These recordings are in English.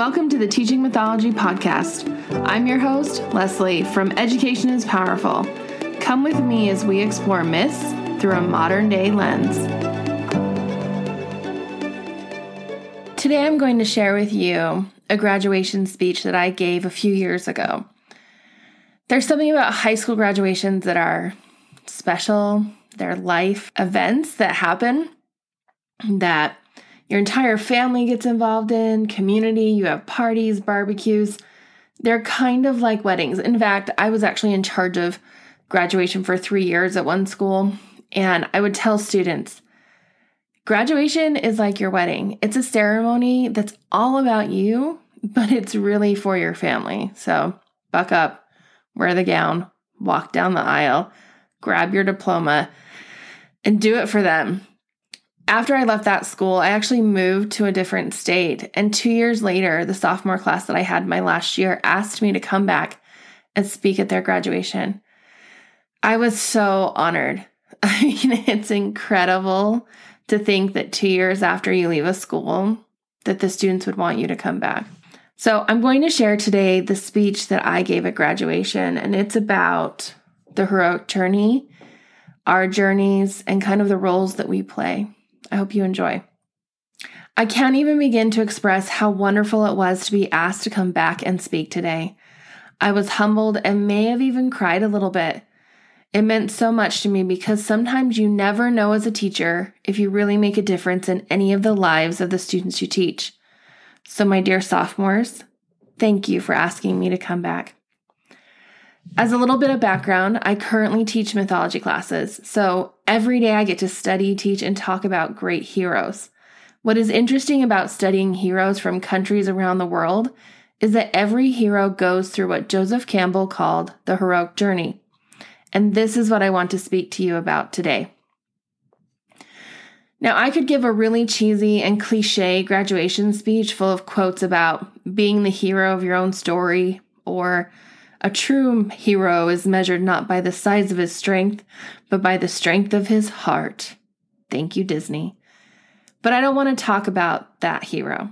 Welcome to the Teaching Mythology Podcast. I'm your host, Leslie from Education is Powerful. Come with me as we explore myths through a modern day lens. Today I'm going to share with you a graduation speech that I gave a few years ago. There's something about high school graduations that are special, they're life events that happen that your entire family gets involved in, community, you have parties, barbecues. They're kind of like weddings. In fact, I was actually in charge of graduation for three years at one school, and I would tell students graduation is like your wedding. It's a ceremony that's all about you, but it's really for your family. So buck up, wear the gown, walk down the aisle, grab your diploma, and do it for them after I left that school, I actually moved to a different state. And two years later, the sophomore class that I had my last year asked me to come back and speak at their graduation. I was so honored. I mean, it's incredible to think that two years after you leave a school, that the students would want you to come back. So, I'm going to share today the speech that I gave at graduation, and it's about the heroic journey, our journeys, and kind of the roles that we play. I hope you enjoy. I can't even begin to express how wonderful it was to be asked to come back and speak today. I was humbled and may have even cried a little bit. It meant so much to me because sometimes you never know as a teacher if you really make a difference in any of the lives of the students you teach. So, my dear sophomores, thank you for asking me to come back. As a little bit of background, I currently teach mythology classes, so every day I get to study, teach, and talk about great heroes. What is interesting about studying heroes from countries around the world is that every hero goes through what Joseph Campbell called the heroic journey. And this is what I want to speak to you about today. Now, I could give a really cheesy and cliche graduation speech full of quotes about being the hero of your own story or a true hero is measured not by the size of his strength, but by the strength of his heart. Thank you, Disney. But I don't want to talk about that hero.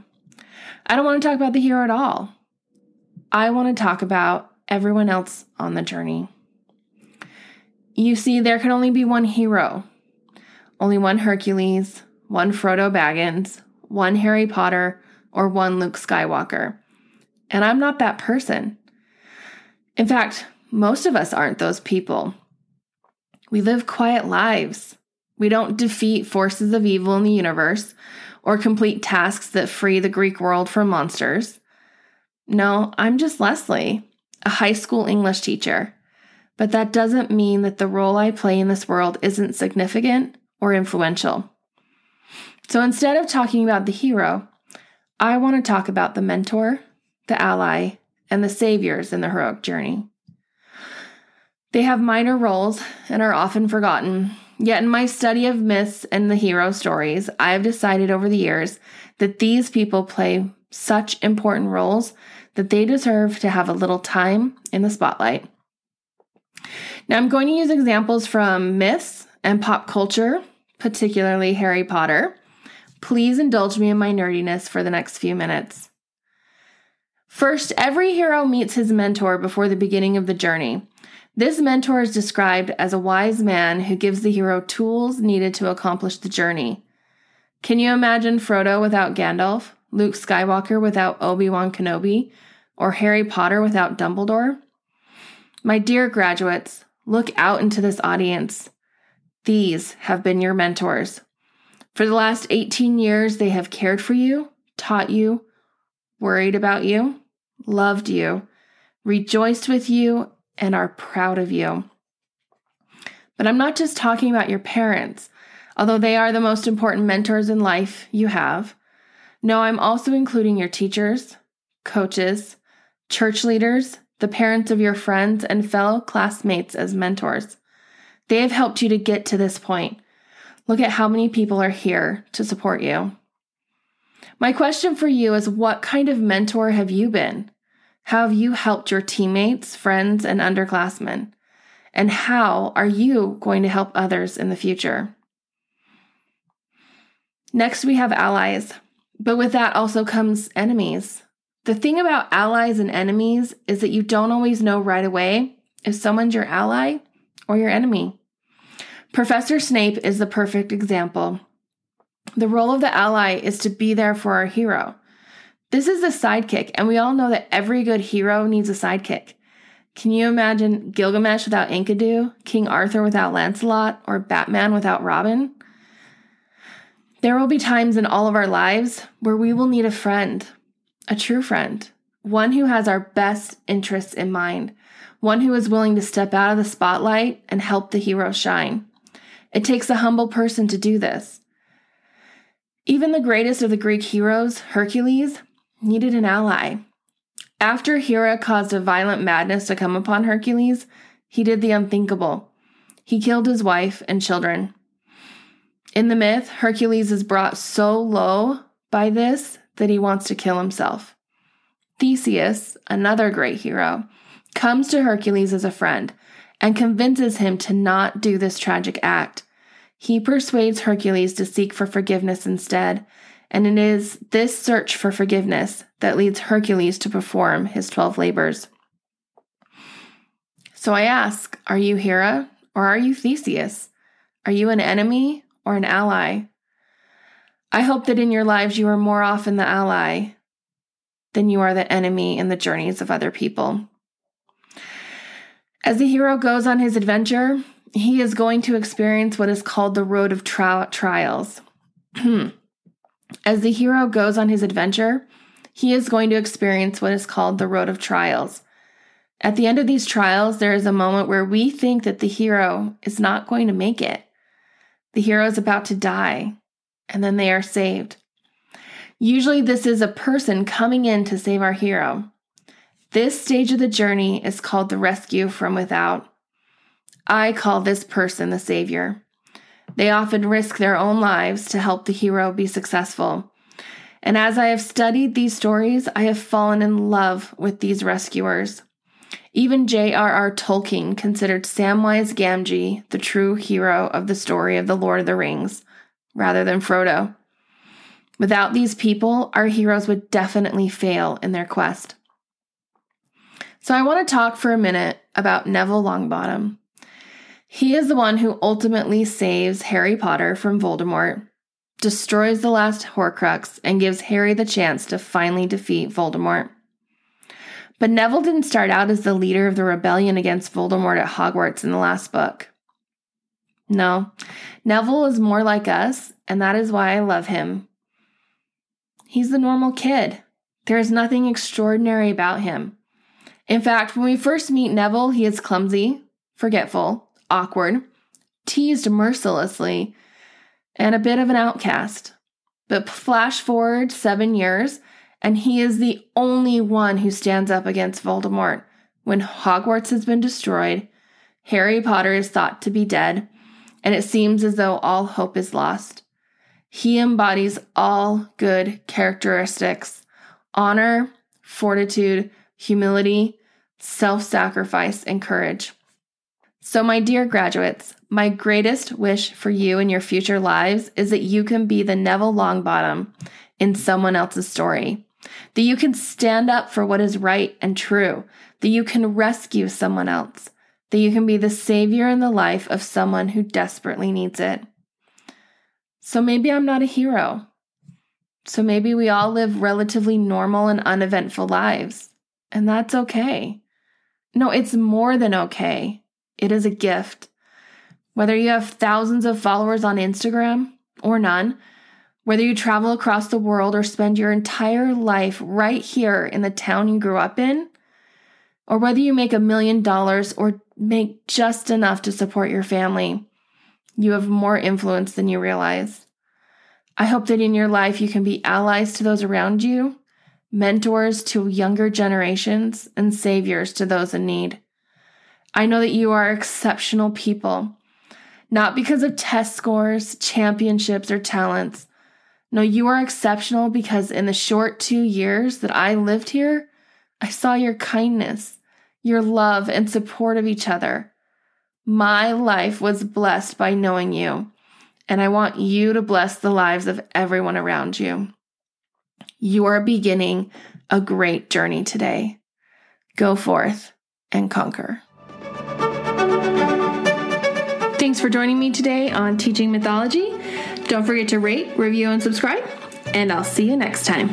I don't want to talk about the hero at all. I want to talk about everyone else on the journey. You see, there can only be one hero, only one Hercules, one Frodo Baggins, one Harry Potter, or one Luke Skywalker. And I'm not that person. In fact, most of us aren't those people. We live quiet lives. We don't defeat forces of evil in the universe or complete tasks that free the Greek world from monsters. No, I'm just Leslie, a high school English teacher. But that doesn't mean that the role I play in this world isn't significant or influential. So instead of talking about the hero, I want to talk about the mentor, the ally, and the saviors in the heroic journey. They have minor roles and are often forgotten. Yet, in my study of myths and the hero stories, I have decided over the years that these people play such important roles that they deserve to have a little time in the spotlight. Now, I'm going to use examples from myths and pop culture, particularly Harry Potter. Please indulge me in my nerdiness for the next few minutes. First, every hero meets his mentor before the beginning of the journey. This mentor is described as a wise man who gives the hero tools needed to accomplish the journey. Can you imagine Frodo without Gandalf, Luke Skywalker without Obi Wan Kenobi, or Harry Potter without Dumbledore? My dear graduates, look out into this audience. These have been your mentors. For the last 18 years, they have cared for you, taught you, worried about you, loved you, rejoiced with you, and are proud of you. But I'm not just talking about your parents, although they are the most important mentors in life you have. No, I'm also including your teachers, coaches, church leaders, the parents of your friends, and fellow classmates as mentors. They have helped you to get to this point. Look at how many people are here to support you. My question for you is what kind of mentor have you been? How have you helped your teammates, friends, and underclassmen? And how are you going to help others in the future? Next, we have allies, but with that also comes enemies. The thing about allies and enemies is that you don't always know right away if someone's your ally or your enemy. Professor Snape is the perfect example. The role of the ally is to be there for our hero. This is a sidekick, and we all know that every good hero needs a sidekick. Can you imagine Gilgamesh without Enkidu, King Arthur without Lancelot, or Batman without Robin? There will be times in all of our lives where we will need a friend, a true friend, one who has our best interests in mind, one who is willing to step out of the spotlight and help the hero shine. It takes a humble person to do this. Even the greatest of the Greek heroes, Hercules, needed an ally. After Hera caused a violent madness to come upon Hercules, he did the unthinkable. He killed his wife and children. In the myth, Hercules is brought so low by this that he wants to kill himself. Theseus, another great hero, comes to Hercules as a friend and convinces him to not do this tragic act. He persuades Hercules to seek for forgiveness instead, and it is this search for forgiveness that leads Hercules to perform his 12 labors. So I ask, are you Hera or are you Theseus? Are you an enemy or an ally? I hope that in your lives you are more often the ally than you are the enemy in the journeys of other people. As the hero goes on his adventure, he is going to experience what is called the road of tri- trials. Hmm. As the hero goes on his adventure, he is going to experience what is called the road of trials. At the end of these trials, there is a moment where we think that the hero is not going to make it. The hero is about to die, and then they are saved. Usually, this is a person coming in to save our hero. This stage of the journey is called the rescue from without. I call this person the savior. They often risk their own lives to help the hero be successful. And as I have studied these stories, I have fallen in love with these rescuers. Even J.R.R. Tolkien considered Samwise Gamgee the true hero of the story of the Lord of the Rings, rather than Frodo. Without these people, our heroes would definitely fail in their quest. So I want to talk for a minute about Neville Longbottom. He is the one who ultimately saves Harry Potter from Voldemort, destroys the last Horcrux, and gives Harry the chance to finally defeat Voldemort. But Neville didn't start out as the leader of the rebellion against Voldemort at Hogwarts in the last book. No, Neville is more like us, and that is why I love him. He's the normal kid. There is nothing extraordinary about him. In fact, when we first meet Neville, he is clumsy, forgetful, awkward, teased mercilessly, and a bit of an outcast. But flash forward seven years, and he is the only one who stands up against Voldemort. When Hogwarts has been destroyed, Harry Potter is thought to be dead, and it seems as though all hope is lost. He embodies all good characteristics honor, fortitude, humility, self sacrifice, and courage. So, my dear graduates, my greatest wish for you in your future lives is that you can be the Neville Longbottom in someone else's story, that you can stand up for what is right and true, that you can rescue someone else, that you can be the savior in the life of someone who desperately needs it. So, maybe I'm not a hero. So, maybe we all live relatively normal and uneventful lives, and that's okay. No, it's more than okay. It is a gift. Whether you have thousands of followers on Instagram or none, whether you travel across the world or spend your entire life right here in the town you grew up in, or whether you make a million dollars or make just enough to support your family, you have more influence than you realize. I hope that in your life you can be allies to those around you, mentors to younger generations, and saviors to those in need. I know that you are exceptional people, not because of test scores, championships, or talents. No, you are exceptional because in the short two years that I lived here, I saw your kindness, your love, and support of each other. My life was blessed by knowing you, and I want you to bless the lives of everyone around you. You are beginning a great journey today. Go forth and conquer. Thanks for joining me today on Teaching Mythology. Don't forget to rate, review, and subscribe, and I'll see you next time.